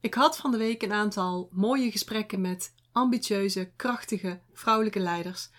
Ik had van de week een aantal mooie gesprekken met ambitieuze, krachtige vrouwelijke leiders.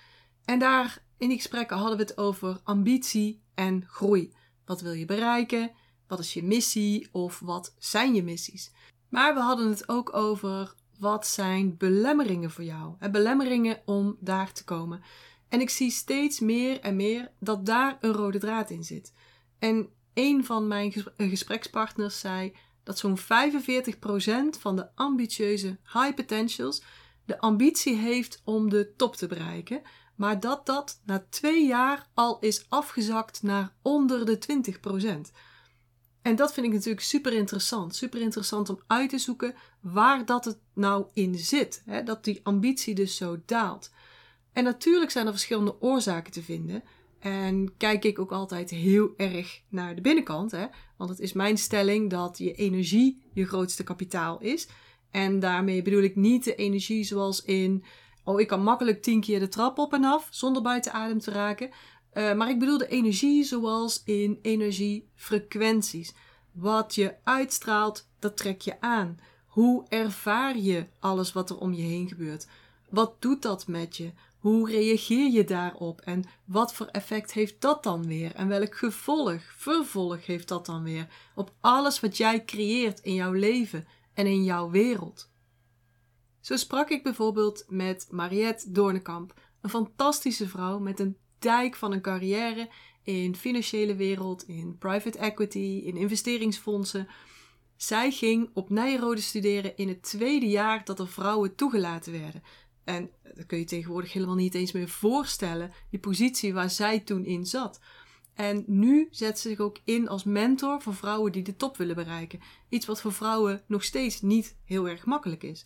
En daar in die gesprekken hadden we het over ambitie en groei. Wat wil je bereiken? Wat is je missie? Of wat zijn je missies? Maar we hadden het ook over wat zijn belemmeringen voor jou? En belemmeringen om daar te komen. En ik zie steeds meer en meer dat daar een rode draad in zit. En een van mijn gesprekspartners zei dat zo'n 45% van de ambitieuze high potentials de ambitie heeft om de top te bereiken, maar dat dat na twee jaar al is afgezakt naar onder de 20%. En dat vind ik natuurlijk super interessant. Super interessant om uit te zoeken waar dat het nou in zit. Hè? Dat die ambitie dus zo daalt. En natuurlijk zijn er verschillende oorzaken te vinden. En kijk ik ook altijd heel erg naar de binnenkant. Hè? Want het is mijn stelling dat je energie je grootste kapitaal is. En daarmee bedoel ik niet de energie zoals in. Oh, ik kan makkelijk tien keer de trap op en af zonder buiten adem te raken. Uh, maar ik bedoel de energie zoals in energiefrequenties. Wat je uitstraalt, dat trek je aan. Hoe ervaar je alles wat er om je heen gebeurt? Wat doet dat met je? Hoe reageer je daarop? En wat voor effect heeft dat dan weer? En welk gevolg, vervolg heeft dat dan weer op alles wat jij creëert in jouw leven en in jouw wereld? Zo sprak ik bijvoorbeeld met Mariette Doornekamp, een fantastische vrouw met een dijk van een carrière in financiële wereld, in private equity, in investeringsfondsen. Zij ging op Nijrode studeren in het tweede jaar dat er vrouwen toegelaten werden. En dat kun je tegenwoordig helemaal niet eens meer voorstellen, die positie waar zij toen in zat. En nu zet ze zich ook in als mentor voor vrouwen die de top willen bereiken. Iets wat voor vrouwen nog steeds niet heel erg makkelijk is.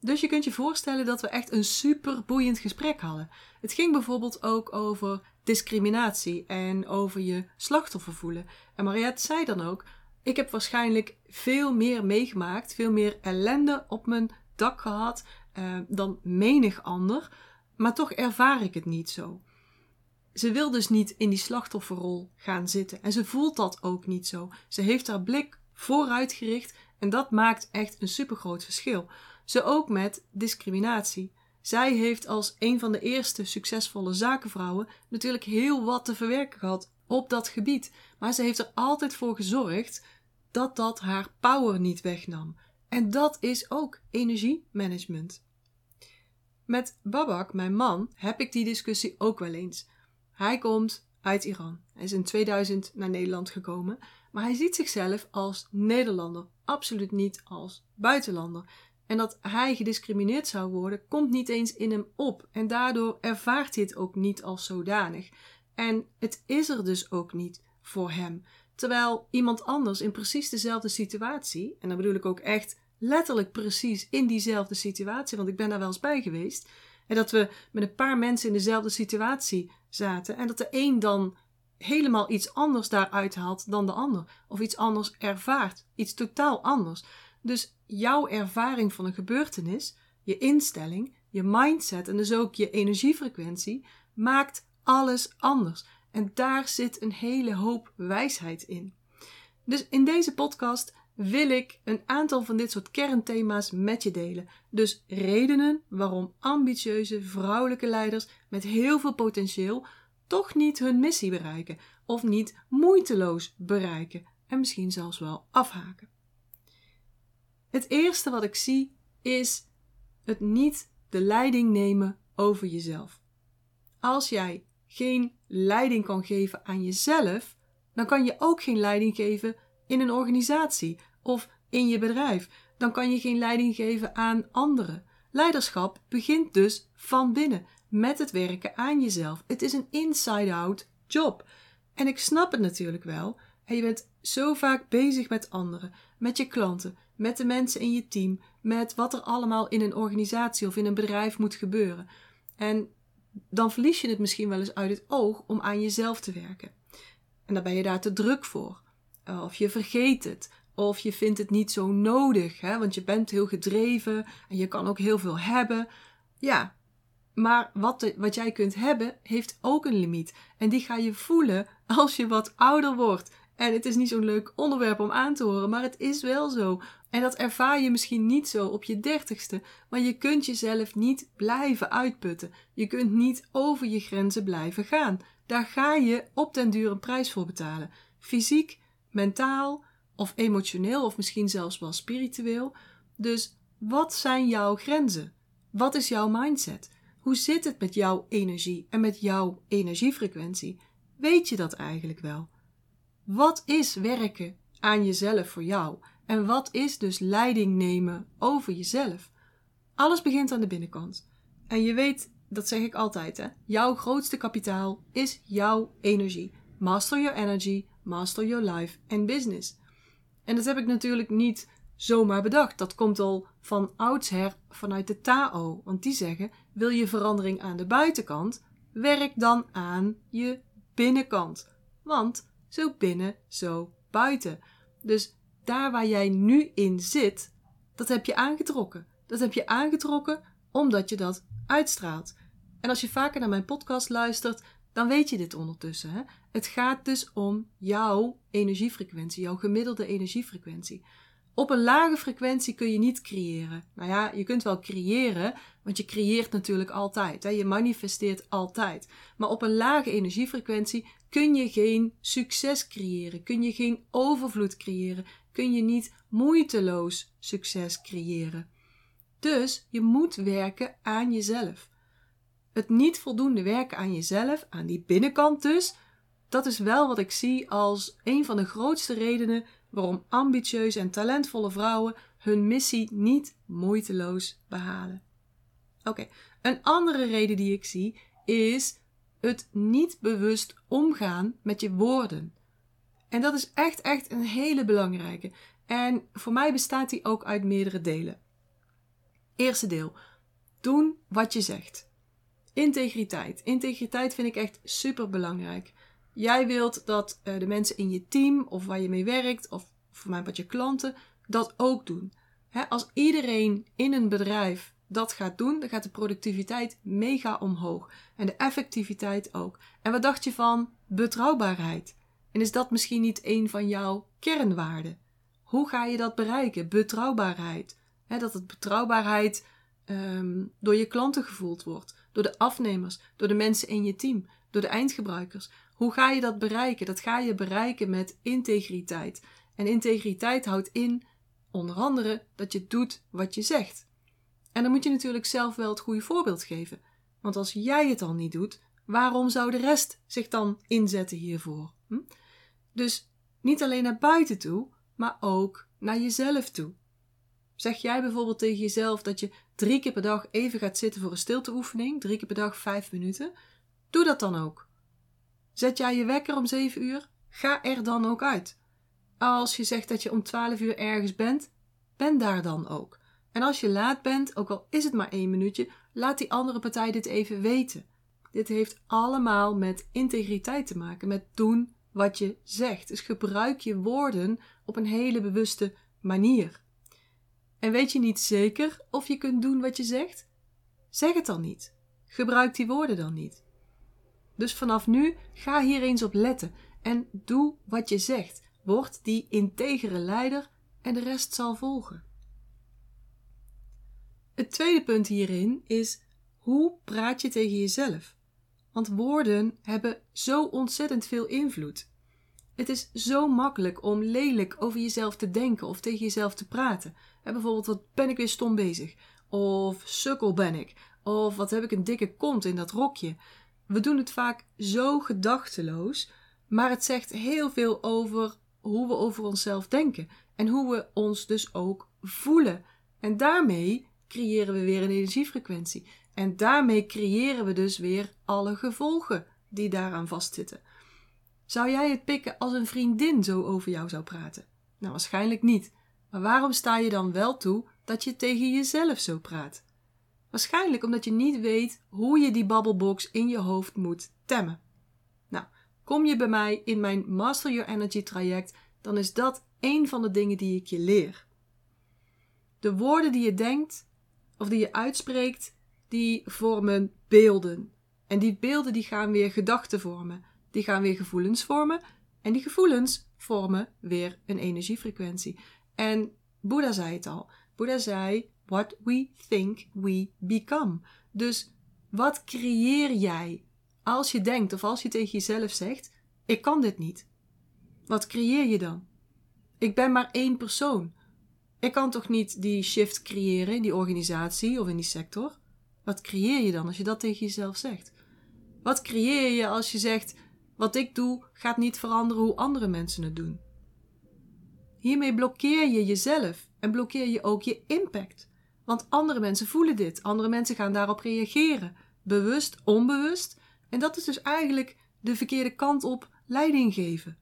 Dus je kunt je voorstellen dat we echt een super boeiend gesprek hadden. Het ging bijvoorbeeld ook over discriminatie en over je slachtoffer voelen. En Mariette zei dan ook: Ik heb waarschijnlijk veel meer meegemaakt, veel meer ellende op mijn dak gehad uh, dan menig ander, maar toch ervaar ik het niet zo. Ze wil dus niet in die slachtofferrol gaan zitten en ze voelt dat ook niet zo. Ze heeft haar blik vooruit gericht en dat maakt echt een supergroot verschil. Zo ook met discriminatie. Zij heeft als een van de eerste succesvolle zakenvrouwen natuurlijk heel wat te verwerken gehad op dat gebied. Maar ze heeft er altijd voor gezorgd dat dat haar power niet wegnam. En dat is ook energiemanagement. Met Babak, mijn man, heb ik die discussie ook wel eens. Hij komt uit Iran. Hij is in 2000 naar Nederland gekomen, maar hij ziet zichzelf als Nederlander, absoluut niet als buitenlander. En dat hij gediscrimineerd zou worden, komt niet eens in hem op. En daardoor ervaart hij het ook niet als zodanig. En het is er dus ook niet voor hem. Terwijl iemand anders in precies dezelfde situatie, en dan bedoel ik ook echt letterlijk precies in diezelfde situatie, want ik ben daar wel eens bij geweest, en dat we met een paar mensen in dezelfde situatie zaten en dat de een dan helemaal iets anders daaruit haalt dan de ander, of iets anders ervaart, iets totaal anders. Dus jouw ervaring van een gebeurtenis, je instelling, je mindset en dus ook je energiefrequentie maakt alles anders. En daar zit een hele hoop wijsheid in. Dus in deze podcast wil ik een aantal van dit soort kernthema's met je delen. Dus redenen waarom ambitieuze vrouwelijke leiders met heel veel potentieel toch niet hun missie bereiken of niet moeiteloos bereiken en misschien zelfs wel afhaken. Het eerste wat ik zie is het niet de leiding nemen over jezelf. Als jij geen leiding kan geven aan jezelf, dan kan je ook geen leiding geven in een organisatie of in je bedrijf. Dan kan je geen leiding geven aan anderen. Leiderschap begint dus van binnen met het werken aan jezelf. Het is een inside-out job. En ik snap het natuurlijk wel. En je bent zo vaak bezig met anderen, met je klanten, met de mensen in je team, met wat er allemaal in een organisatie of in een bedrijf moet gebeuren. En dan verlies je het misschien wel eens uit het oog om aan jezelf te werken. En dan ben je daar te druk voor. Of je vergeet het. Of je vindt het niet zo nodig, hè? want je bent heel gedreven en je kan ook heel veel hebben. Ja, maar wat, wat jij kunt hebben, heeft ook een limiet. En die ga je voelen als je wat ouder wordt. En het is niet zo'n leuk onderwerp om aan te horen, maar het is wel zo. En dat ervaar je misschien niet zo op je dertigste, maar je kunt jezelf niet blijven uitputten. Je kunt niet over je grenzen blijven gaan. Daar ga je op den duur een prijs voor betalen. Fysiek, mentaal of emotioneel of misschien zelfs wel spiritueel. Dus wat zijn jouw grenzen? Wat is jouw mindset? Hoe zit het met jouw energie en met jouw energiefrequentie? Weet je dat eigenlijk wel? Wat is werken aan jezelf voor jou? En wat is dus leiding nemen over jezelf? Alles begint aan de binnenkant. En je weet, dat zeg ik altijd, hè? Jouw grootste kapitaal is jouw energie. Master your energy, master your life and business. En dat heb ik natuurlijk niet zomaar bedacht. Dat komt al van oudsher vanuit de Tao. Want die zeggen: wil je verandering aan de buitenkant, werk dan aan je binnenkant. Want zo binnen, zo buiten. Dus daar waar jij nu in zit, dat heb je aangetrokken. Dat heb je aangetrokken omdat je dat uitstraalt. En als je vaker naar mijn podcast luistert, dan weet je dit ondertussen. Hè? Het gaat dus om jouw energiefrequentie, jouw gemiddelde energiefrequentie. Op een lage frequentie kun je niet creëren. Nou ja, je kunt wel creëren, want je creëert natuurlijk altijd. Hè? Je manifesteert altijd. Maar op een lage energiefrequentie kun je geen succes creëren. Kun je geen overvloed creëren. Kun je niet moeiteloos succes creëren. Dus je moet werken aan jezelf. Het niet voldoende werken aan jezelf, aan die binnenkant dus, dat is wel wat ik zie als een van de grootste redenen waarom ambitieuze en talentvolle vrouwen hun missie niet moeiteloos behalen. Oké, een andere reden die ik zie is het niet bewust omgaan met je woorden. En dat is echt, echt een hele belangrijke. En voor mij bestaat die ook uit meerdere delen. Eerste deel: doen wat je zegt. Integriteit. Integriteit vind ik echt super belangrijk. Jij wilt dat uh, de mensen in je team of waar je mee werkt, of voor mij wat je klanten, dat ook doen. als iedereen in een bedrijf dat gaat doen, dan gaat de productiviteit mega omhoog. En de effectiviteit ook. En wat dacht je van betrouwbaarheid? En is dat misschien niet een van jouw kernwaarden? Hoe ga je dat bereiken? Betrouwbaarheid. dat het betrouwbaarheid um, door je klanten gevoeld wordt, door de afnemers, door de mensen in je team, door de eindgebruikers. Hoe ga je dat bereiken? Dat ga je bereiken met integriteit. En integriteit houdt in, onder andere, dat je doet wat je zegt. En dan moet je natuurlijk zelf wel het goede voorbeeld geven. Want als jij het al niet doet, waarom zou de rest zich dan inzetten hiervoor? Hm? Dus niet alleen naar buiten toe, maar ook naar jezelf toe. Zeg jij bijvoorbeeld tegen jezelf dat je drie keer per dag even gaat zitten voor een stilteoefening, drie keer per dag vijf minuten? Doe dat dan ook. Zet jij je wekker om zeven uur? Ga er dan ook uit. Als je zegt dat je om twaalf uur ergens bent, ben daar dan ook. En als je laat bent, ook al is het maar één minuutje, laat die andere partij dit even weten. Dit heeft allemaal met integriteit te maken, met doen wat je zegt. Dus gebruik je woorden op een hele bewuste manier. En weet je niet zeker of je kunt doen wat je zegt? Zeg het dan niet. Gebruik die woorden dan niet. Dus vanaf nu ga hier eens op letten en doe wat je zegt. Word die integere leider en de rest zal volgen. Het tweede punt hierin is hoe praat je tegen jezelf? Want woorden hebben zo ontzettend veel invloed. Het is zo makkelijk om lelijk over jezelf te denken of tegen jezelf te praten. En bijvoorbeeld, wat ben ik weer stom bezig? Of sukkel ben ik? Of wat heb ik een dikke kont in dat rokje? We doen het vaak zo gedachteloos, maar het zegt heel veel over hoe we over onszelf denken en hoe we ons dus ook voelen. En daarmee creëren we weer een energiefrequentie. En daarmee creëren we dus weer alle gevolgen die daaraan vastzitten. Zou jij het pikken als een vriendin zo over jou zou praten? Nou, waarschijnlijk niet. Maar waarom sta je dan wel toe dat je tegen jezelf zo praat? Waarschijnlijk omdat je niet weet hoe je die babbelbox in je hoofd moet temmen. Nou, kom je bij mij in mijn Master Your Energy traject, dan is dat een van de dingen die ik je leer. De woorden die je denkt of die je uitspreekt, die vormen beelden. En die beelden die gaan weer gedachten vormen. Die gaan weer gevoelens vormen. En die gevoelens vormen weer een energiefrequentie. En Boeddha zei het al. Boeddha zei: What we think, we become. Dus wat creëer jij als je denkt of als je tegen jezelf zegt: Ik kan dit niet? Wat creëer je dan? Ik ben maar één persoon. Ik kan toch niet die shift creëren in die organisatie of in die sector? Wat creëer je dan als je dat tegen jezelf zegt? Wat creëer je als je zegt: Wat ik doe gaat niet veranderen hoe andere mensen het doen? Hiermee blokkeer je jezelf en blokkeer je ook je impact. Want andere mensen voelen dit, andere mensen gaan daarop reageren, bewust, onbewust. En dat is dus eigenlijk de verkeerde kant op leiding geven.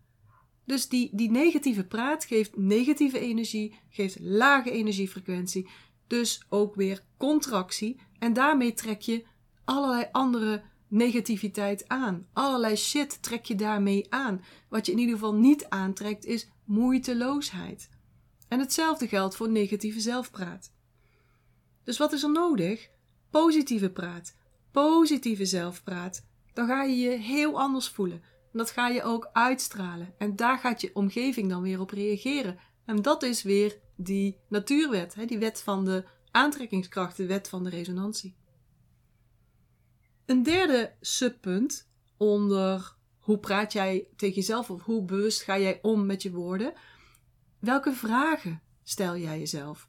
Dus die, die negatieve praat geeft negatieve energie, geeft lage energiefrequentie, dus ook weer contractie. En daarmee trek je allerlei andere negativiteit aan. Allerlei shit trek je daarmee aan. Wat je in ieder geval niet aantrekt is moeiteloosheid. En hetzelfde geldt voor negatieve zelfpraat. Dus wat is er nodig? Positieve praat, positieve zelfpraat. Dan ga je je heel anders voelen. En dat ga je ook uitstralen. En daar gaat je omgeving dan weer op reageren. En dat is weer die natuurwet, hè? die wet van de aantrekkingskracht, de wet van de resonantie. Een derde subpunt onder hoe praat jij tegen jezelf of hoe bewust ga jij om met je woorden? Welke vragen stel jij jezelf?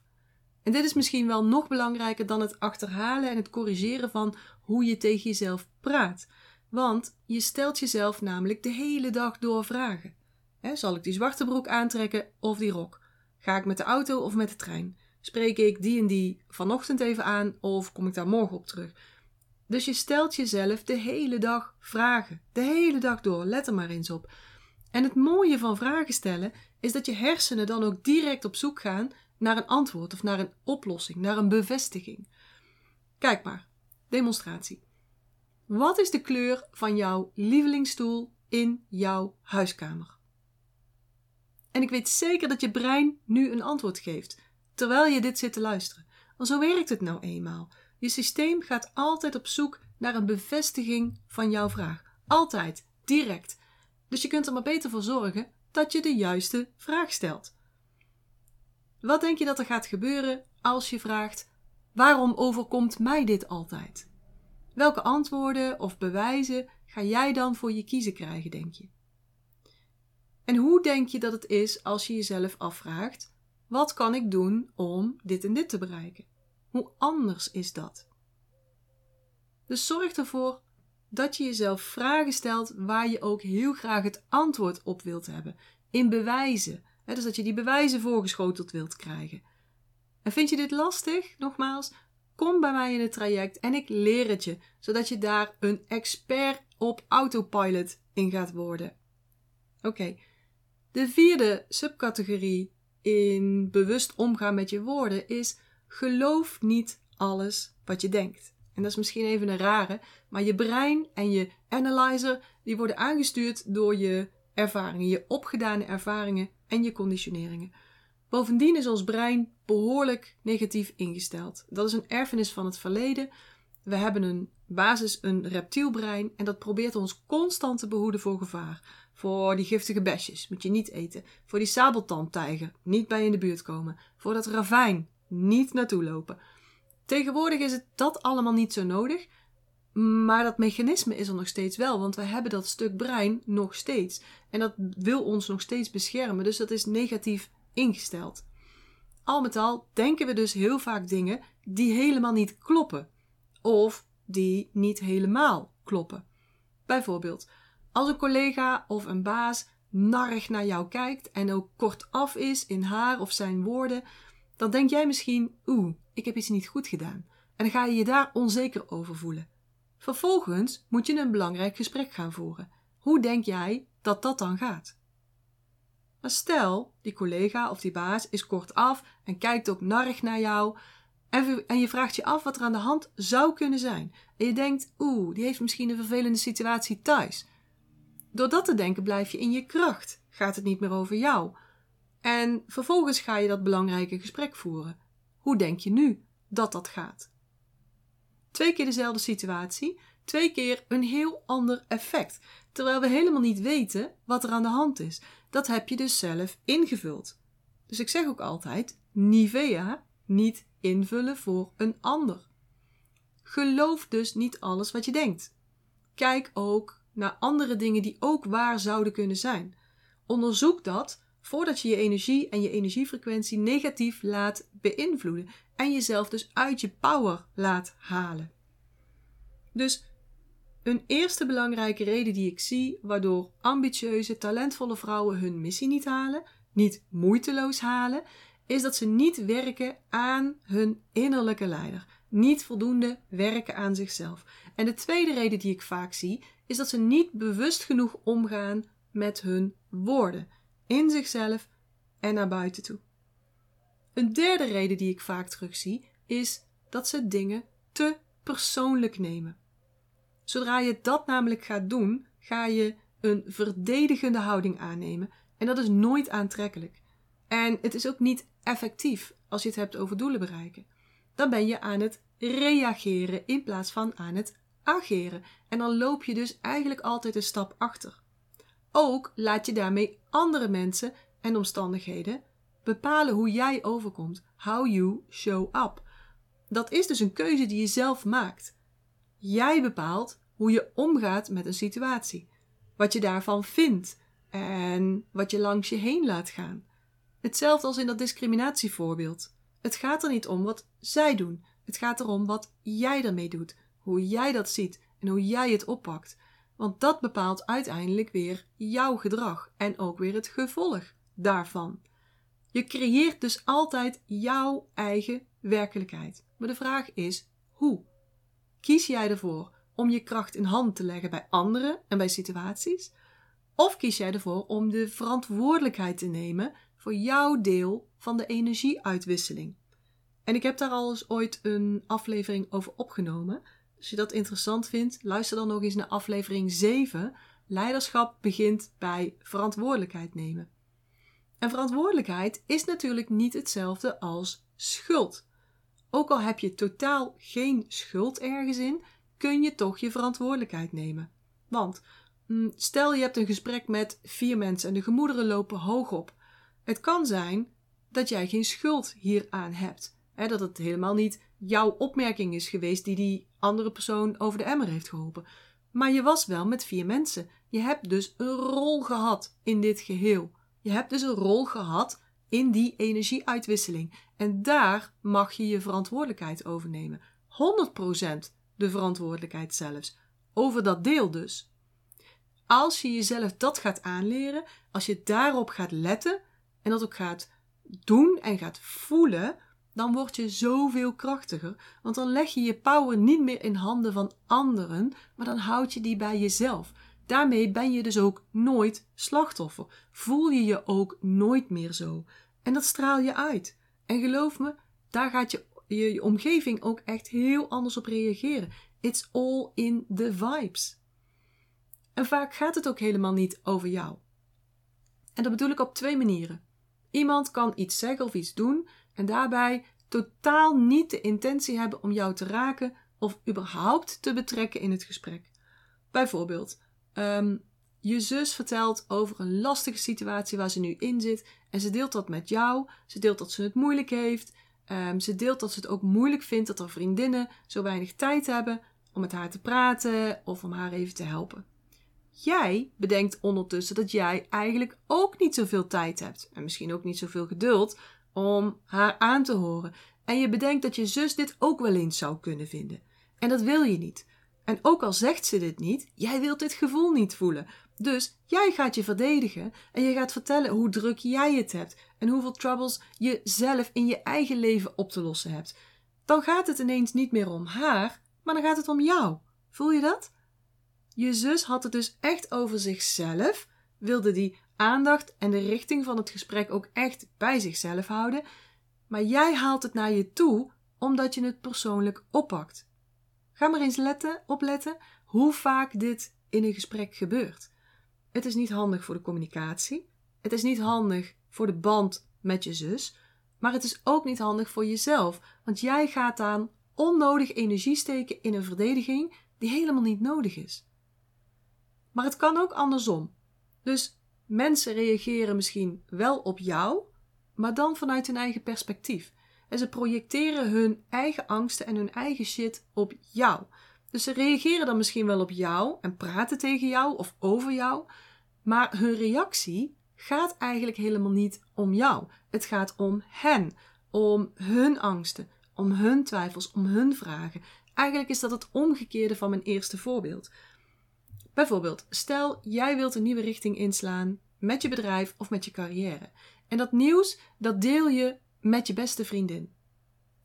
En dit is misschien wel nog belangrijker dan het achterhalen en het corrigeren van hoe je tegen jezelf praat. Want je stelt jezelf namelijk de hele dag door vragen. zal ik die zwarte broek aantrekken of die rok? Ga ik met de auto of met de trein? Spreek ik die en die vanochtend even aan of kom ik daar morgen op terug? Dus je stelt jezelf de hele dag vragen. De hele dag door. Let er maar eens op. En het mooie van vragen stellen is dat je hersenen dan ook direct op zoek gaan naar een antwoord of naar een oplossing, naar een bevestiging. Kijk maar. Demonstratie. Wat is de kleur van jouw lievelingsstoel in jouw huiskamer? En ik weet zeker dat je brein nu een antwoord geeft, terwijl je dit zit te luisteren. Want zo werkt het nou eenmaal. Je systeem gaat altijd op zoek naar een bevestiging van jouw vraag. Altijd, direct. Dus je kunt er maar beter voor zorgen dat je de juiste vraag stelt. Wat denk je dat er gaat gebeuren als je vraagt: waarom overkomt mij dit altijd? Welke antwoorden of bewijzen ga jij dan voor je kiezen krijgen, denk je? En hoe denk je dat het is als je jezelf afvraagt: wat kan ik doen om dit en dit te bereiken? Hoe anders is dat? Dus zorg ervoor dat je jezelf vragen stelt waar je ook heel graag het antwoord op wilt hebben. In bewijzen. Dus dat je die bewijzen voorgeschoteld wilt krijgen. En vind je dit lastig? Nogmaals, kom bij mij in het traject en ik leer het je, zodat je daar een expert op autopilot in gaat worden. Oké, de vierde subcategorie in bewust omgaan met je woorden is geloof niet alles wat je denkt. En dat is misschien even een rare, maar je brein en je analyzer die worden aangestuurd door je ervaringen, je opgedane ervaringen en je conditioneringen. Bovendien is ons brein behoorlijk negatief ingesteld. Dat is een erfenis van het verleden. We hebben een basis, een reptielbrein, en dat probeert ons constant te behoeden voor gevaar. Voor die giftige besjes moet je niet eten. Voor die sabeltandtijger niet bij in de buurt komen. Voor dat ravijn niet naartoe lopen. Tegenwoordig is het dat allemaal niet zo nodig, maar dat mechanisme is er nog steeds wel, want we hebben dat stuk brein nog steeds. En dat wil ons nog steeds beschermen, dus dat is negatief ingesteld. Al met al denken we dus heel vaak dingen die helemaal niet kloppen, of die niet helemaal kloppen. Bijvoorbeeld, als een collega of een baas narig naar jou kijkt en ook kortaf is in haar of zijn woorden, dan denk jij misschien: oeh, ik heb iets niet goed gedaan. En dan ga je je daar onzeker over voelen. Vervolgens moet je een belangrijk gesprek gaan voeren. Hoe denk jij dat dat dan gaat? Maar stel, die collega of die baas is kortaf en kijkt ook narig naar jou. En, je vraagt je af wat er aan de hand zou kunnen zijn. En je denkt, oeh, die heeft misschien een vervelende situatie thuis. Door dat te denken blijf je in je kracht. Gaat het niet meer over jou. En vervolgens ga je dat belangrijke gesprek voeren. Hoe denk je nu dat dat gaat? Twee keer dezelfde situatie, twee keer een heel ander effect, terwijl we helemaal niet weten wat er aan de hand is. Dat heb je dus zelf ingevuld. Dus ik zeg ook altijd: Nivea niet invullen voor een ander. Geloof dus niet alles wat je denkt. Kijk ook naar andere dingen die ook waar zouden kunnen zijn. Onderzoek dat voordat je je energie en je energiefrequentie negatief laat beïnvloeden en jezelf dus uit je power laat halen. Dus een eerste belangrijke reden die ik zie waardoor ambitieuze, talentvolle vrouwen hun missie niet halen, niet moeiteloos halen, is dat ze niet werken aan hun innerlijke leider. Niet voldoende werken aan zichzelf. En de tweede reden die ik vaak zie, is dat ze niet bewust genoeg omgaan met hun woorden. In zichzelf en naar buiten toe. Een derde reden die ik vaak terugzie, is dat ze dingen te persoonlijk nemen. Zodra je dat namelijk gaat doen, ga je een verdedigende houding aannemen en dat is nooit aantrekkelijk. En het is ook niet effectief als je het hebt over doelen bereiken. Dan ben je aan het reageren in plaats van aan het ageren. En dan loop je dus eigenlijk altijd een stap achter. Ook laat je daarmee andere mensen en omstandigheden bepalen hoe jij overkomt. How you show up. Dat is dus een keuze die je zelf maakt. Jij bepaalt hoe je omgaat met een situatie, wat je daarvan vindt en wat je langs je heen laat gaan. Hetzelfde als in dat discriminatievoorbeeld. Het gaat er niet om wat zij doen. Het gaat erom wat jij ermee doet, hoe jij dat ziet en hoe jij het oppakt. Want dat bepaalt uiteindelijk weer jouw gedrag en ook weer het gevolg daarvan. Je creëert dus altijd jouw eigen werkelijkheid. Maar de vraag is hoe? Kies jij ervoor om je kracht in hand te leggen bij anderen en bij situaties? Of kies jij ervoor om de verantwoordelijkheid te nemen voor jouw deel van de energieuitwisseling? En ik heb daar al eens ooit een aflevering over opgenomen. Als je dat interessant vindt, luister dan nog eens naar aflevering 7. Leiderschap begint bij verantwoordelijkheid nemen. En verantwoordelijkheid is natuurlijk niet hetzelfde als schuld. Ook al heb je totaal geen schuld ergens in, kun je toch je verantwoordelijkheid nemen. Want mm, stel je hebt een gesprek met vier mensen en de gemoederen lopen hoog op. Het kan zijn dat jij geen schuld hieraan hebt. Dat het helemaal niet jouw opmerking is geweest die die andere persoon over de emmer heeft geholpen. Maar je was wel met vier mensen. Je hebt dus een rol gehad in dit geheel. Je hebt dus een rol gehad in die energieuitwisseling. En daar mag je je verantwoordelijkheid over nemen. 100% de verantwoordelijkheid zelfs. Over dat deel dus. Als je jezelf dat gaat aanleren, als je daarop gaat letten en dat ook gaat doen en gaat voelen, dan word je zoveel krachtiger. Want dan leg je je power niet meer in handen van anderen, maar dan houd je die bij jezelf. Daarmee ben je dus ook nooit slachtoffer. Voel je je ook nooit meer zo. En dat straal je uit. En geloof me, daar gaat je, je, je omgeving ook echt heel anders op reageren. It's all in the vibes. En vaak gaat het ook helemaal niet over jou. En dat bedoel ik op twee manieren. Iemand kan iets zeggen of iets doen en daarbij totaal niet de intentie hebben om jou te raken of überhaupt te betrekken in het gesprek. Bijvoorbeeld, ehm, je zus vertelt over een lastige situatie waar ze nu in zit en ze deelt dat met jou. Ze deelt dat ze het moeilijk heeft. Ehm, ze deelt dat ze het ook moeilijk vindt dat haar vriendinnen zo weinig tijd hebben om met haar te praten of om haar even te helpen. Jij bedenkt ondertussen dat jij eigenlijk ook niet zoveel tijd hebt en misschien ook niet zoveel geduld om haar aan te horen. En je bedenkt dat je zus dit ook wel eens zou kunnen vinden. En dat wil je niet. En ook al zegt ze dit niet, jij wilt dit gevoel niet voelen. Dus jij gaat je verdedigen en je gaat vertellen hoe druk jij het hebt en hoeveel troubles je zelf in je eigen leven op te lossen hebt. Dan gaat het ineens niet meer om haar, maar dan gaat het om jou. Voel je dat? Je zus had het dus echt over zichzelf, wilde die aandacht en de richting van het gesprek ook echt bij zichzelf houden, maar jij haalt het naar je toe omdat je het persoonlijk oppakt. Ga maar eens letten, opletten hoe vaak dit in een gesprek gebeurt. Het is niet handig voor de communicatie, het is niet handig voor de band met je zus, maar het is ook niet handig voor jezelf, want jij gaat dan onnodig energie steken in een verdediging die helemaal niet nodig is. Maar het kan ook andersom. Dus mensen reageren misschien wel op jou, maar dan vanuit hun eigen perspectief. En ze projecteren hun eigen angsten en hun eigen shit op jou. Dus ze reageren dan misschien wel op jou en praten tegen jou of over jou, maar hun reactie gaat eigenlijk helemaal niet om jou. Het gaat om hen, om hun angsten, om hun twijfels, om hun vragen. Eigenlijk is dat het omgekeerde van mijn eerste voorbeeld. Bijvoorbeeld, stel jij wilt een nieuwe richting inslaan met je bedrijf of met je carrière. En dat nieuws, dat deel je met je beste vriendin.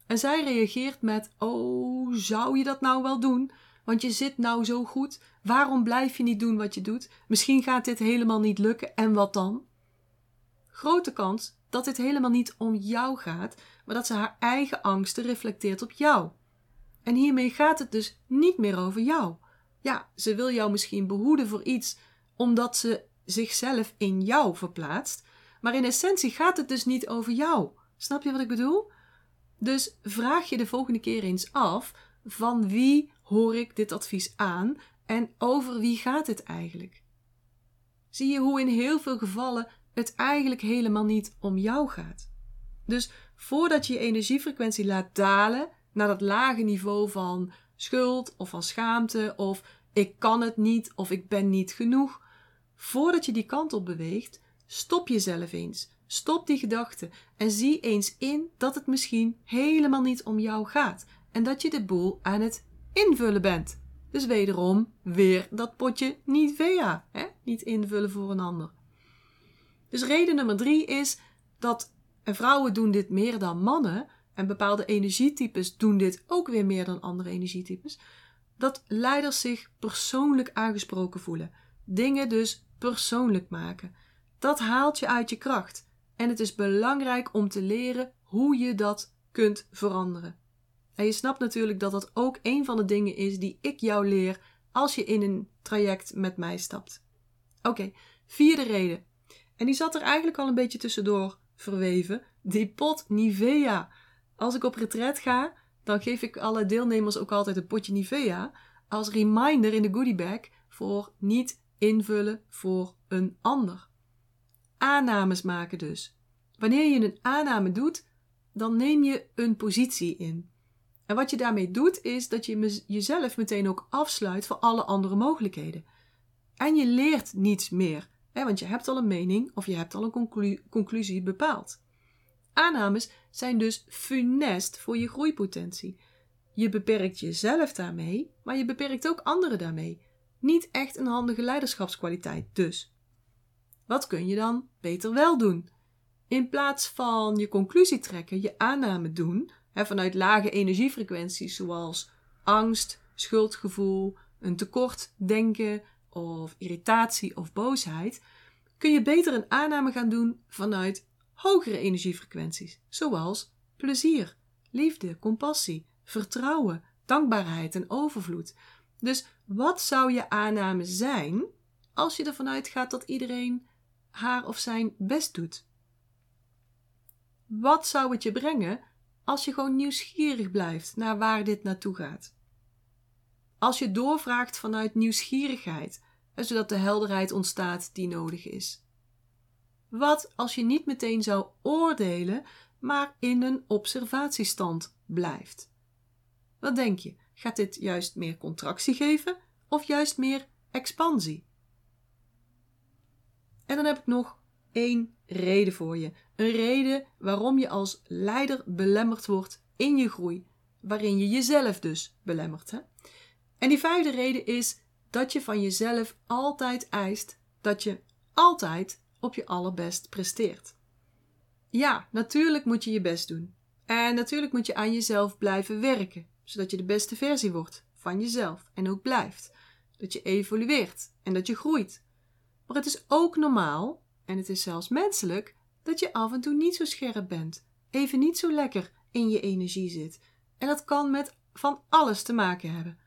En zij reageert met: Oh, zou je dat nou wel doen? Want je zit nou zo goed. Waarom blijf je niet doen wat je doet? Misschien gaat dit helemaal niet lukken. En wat dan? Grote kans dat dit helemaal niet om jou gaat, maar dat ze haar eigen angsten reflecteert op jou. En hiermee gaat het dus niet meer over jou. Ja, ze wil jou misschien behoeden voor iets omdat ze zichzelf in jou verplaatst, maar in essentie gaat het dus niet over jou. Snap je wat ik bedoel? Dus vraag je de volgende keer eens af: van wie hoor ik dit advies aan en over wie gaat het eigenlijk? Zie je hoe in heel veel gevallen het eigenlijk helemaal niet om jou gaat? Dus voordat je je energiefrequentie laat dalen naar dat lage niveau van schuld of van schaamte of ik kan het niet of ik ben niet genoeg, voordat je die kant op beweegt, stop jezelf eens. Stop die gedachte en zie eens in dat het misschien helemaal niet om jou gaat en dat je de boel aan het invullen bent. Dus wederom weer dat potje niet vea, hè? niet invullen voor een ander. Dus reden nummer drie is dat en vrouwen doen dit meer dan mannen en bepaalde energietypes doen dit ook weer meer dan andere energietypes. Dat leiders zich persoonlijk aangesproken voelen. Dingen dus persoonlijk maken. Dat haalt je uit je kracht. En het is belangrijk om te leren hoe je dat kunt veranderen. En je snapt natuurlijk dat dat ook een van de dingen is die ik jou leer als je in een traject met mij stapt. Oké, vierde reden. En die zat er eigenlijk al een beetje tussendoor verweven. Die pot Nivea. Als ik op retret ga, dan geef ik alle deelnemers ook altijd een potje Nivea als reminder in de goodiebag voor niet invullen voor een ander. Aannames maken dus. Wanneer je een aanname doet, dan neem je een positie in. En wat je daarmee doet, is dat je jezelf meteen ook afsluit voor alle andere mogelijkheden. En je leert niets meer, hè, want je hebt al een mening of je hebt al een conclusie bepaald. Aannames zijn dus funest voor je groeipotentie. Je beperkt jezelf daarmee, maar je beperkt ook anderen daarmee. Niet echt een handige leiderschapskwaliteit dus. Wat kun je dan beter wel doen? In plaats van je conclusie trekken, je aanname doen, hè, vanuit lage energiefrequenties zoals angst, schuldgevoel, een tekort denken of irritatie of boosheid, kun je beter een aanname gaan doen vanuit hogere energiefrequenties, zoals plezier, liefde, compassie, vertrouwen, dankbaarheid en overvloed. Dus wat zou je aanname zijn als je ervan uitgaat dat iedereen haar of zijn best doet? Wat zou het je brengen als je gewoon nieuwsgierig blijft naar waar dit naartoe gaat? Als je doorvraagt vanuit nieuwsgierigheid, zodat de helderheid ontstaat die nodig is. Wat als je niet meteen zou oordelen, maar in een observatiestand blijft? Wat denk je? Gaat dit juist meer contractie geven of juist meer expansie? En dan heb ik nog één reden voor je. Een reden waarom je als leider belemmerd wordt in je groei, waarin je jezelf dus belemmert. Hè? En die vijfde reden is dat je van jezelf altijd eist dat je altijd op je allerbest presteert. Ja, natuurlijk moet je je best doen. En natuurlijk moet je aan jezelf blijven werken, zodat je de beste versie wordt van jezelf en ook blijft. Dat je evolueert en dat je groeit. Maar het is ook normaal, en het is zelfs menselijk, dat je af en toe niet zo scherp bent, even niet zo lekker in je energie zit. En dat kan met van alles te maken hebben.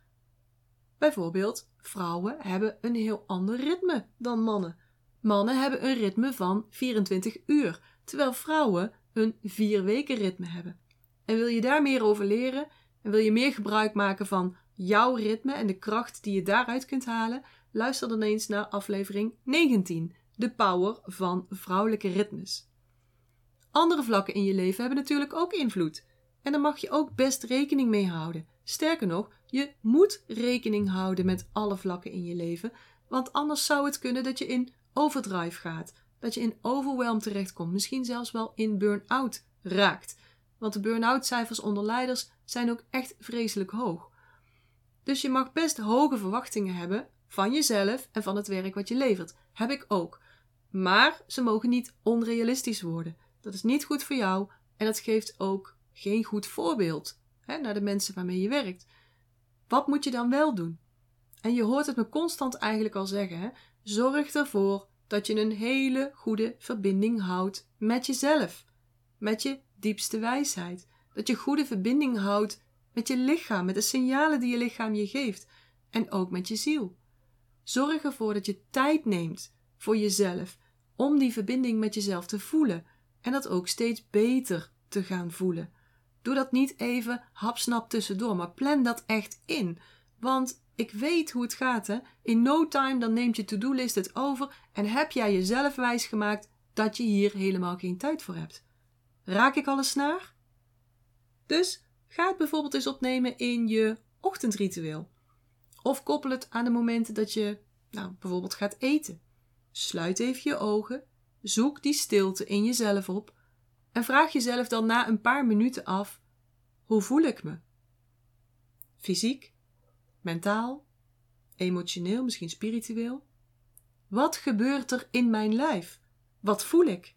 Bijvoorbeeld, vrouwen hebben een heel ander ritme dan mannen. Mannen hebben een ritme van 24 uur, terwijl vrouwen een 4 weken ritme hebben. En wil je daar meer over leren en wil je meer gebruik maken van jouw ritme en de kracht die je daaruit kunt halen, luister dan eens naar aflevering 19, de power van vrouwelijke ritmes. Andere vlakken in je leven hebben natuurlijk ook invloed. En daar mag je ook best rekening mee houden. Sterker nog, je moet rekening houden met alle vlakken in je leven, want anders zou het kunnen dat je in overdrive gaat, dat je in overwhelm terechtkomt, misschien zelfs wel in burn-out raakt. Want de burn-out cijfers onder leiders zijn ook echt vreselijk hoog. Dus je mag best hoge verwachtingen hebben van jezelf en van het werk wat je levert. Heb ik ook. Maar ze mogen niet onrealistisch worden. Dat is niet goed voor jou en dat geeft ook geen goed voorbeeld hè, naar de mensen waarmee je werkt. Wat moet je dan wel doen? En je hoort het me constant eigenlijk al zeggen: hè? Zorg ervoor dat je een hele goede verbinding houdt met jezelf, met je diepste wijsheid. Dat je goede verbinding houdt met je lichaam, met de signalen die je lichaam je geeft en ook met je ziel. Zorg ervoor dat je tijd neemt voor jezelf om die verbinding met jezelf te voelen en dat ook steeds beter te gaan voelen. Doe dat niet even hapsnap tussendoor, maar plan dat echt in. Want ik weet hoe het gaat, hè. In no time dan neemt je to-do-list het over en heb jij jezelf wijsgemaakt dat je hier helemaal geen tijd voor hebt. Raak ik alles naar? Dus ga het bijvoorbeeld eens opnemen in je ochtendritueel. Of koppel het aan de momenten dat je nou, bijvoorbeeld gaat eten. Sluit even je ogen, zoek die stilte in jezelf op en vraag jezelf dan na een paar minuten af: hoe voel ik me? Fysiek, mentaal, emotioneel, misschien spiritueel. Wat gebeurt er in mijn lijf? Wat voel ik?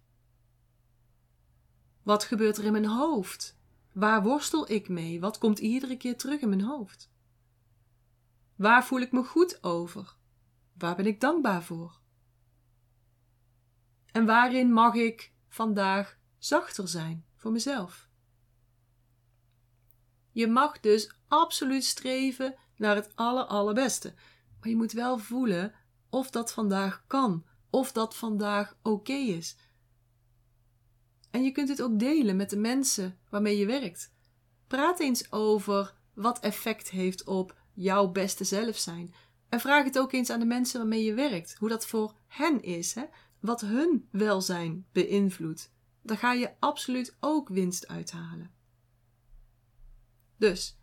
Wat gebeurt er in mijn hoofd? Waar worstel ik mee? Wat komt iedere keer terug in mijn hoofd? Waar voel ik me goed over? Waar ben ik dankbaar voor? En waarin mag ik vandaag zachter zijn voor mezelf? Je mag dus absoluut streven naar het aller allerbeste. Maar je moet wel voelen of dat vandaag kan, of dat vandaag oké is. En je kunt het ook delen met de mensen waarmee je werkt. Praat eens over wat effect heeft op jouw beste zelf zijn. En vraag het ook eens aan de mensen waarmee je werkt, hoe dat voor hen is, hè? wat hun welzijn beïnvloedt. Daar ga je absoluut ook winst uithalen. Dus,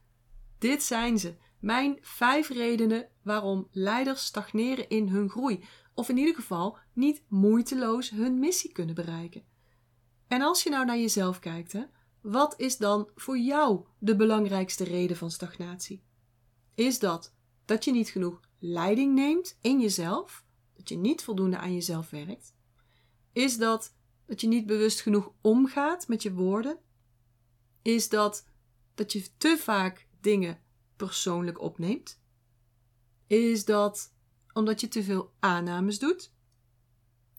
dit zijn ze. Mijn vijf redenen waarom leiders stagneren in hun groei, of in ieder geval niet moeiteloos hun missie kunnen bereiken. En als je nou naar jezelf kijkt, hè, wat is dan voor jou de belangrijkste reden van stagnatie? Is dat dat je niet genoeg leiding neemt in jezelf, dat je niet voldoende aan jezelf werkt? Is dat dat je niet bewust genoeg omgaat met je woorden? Is dat dat je te vaak dingen persoonlijk opneemt? Is dat omdat je te veel aannames doet?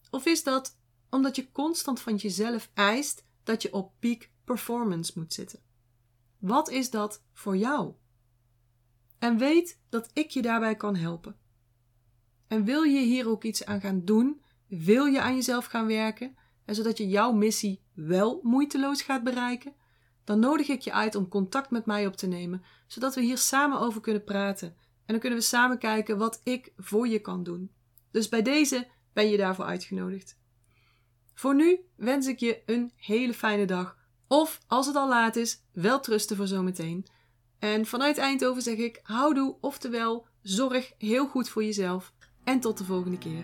Of is dat omdat je constant van jezelf eist dat je op peak performance moet zitten? Wat is dat voor jou? En weet dat ik je daarbij kan helpen. En wil je hier ook iets aan gaan doen? Wil je aan jezelf gaan werken? En zodat je jouw missie wel moeiteloos gaat bereiken? Dan nodig ik je uit om contact met mij op te nemen, zodat we hier samen over kunnen praten. En dan kunnen we samen kijken wat ik voor je kan doen. Dus bij deze ben je daarvoor uitgenodigd. Voor nu wens ik je een hele fijne dag. Of als het al laat is, wel trusten voor zometeen. En vanuit Eindhoven zeg ik houdoe, oftewel zorg heel goed voor jezelf. En tot de volgende keer.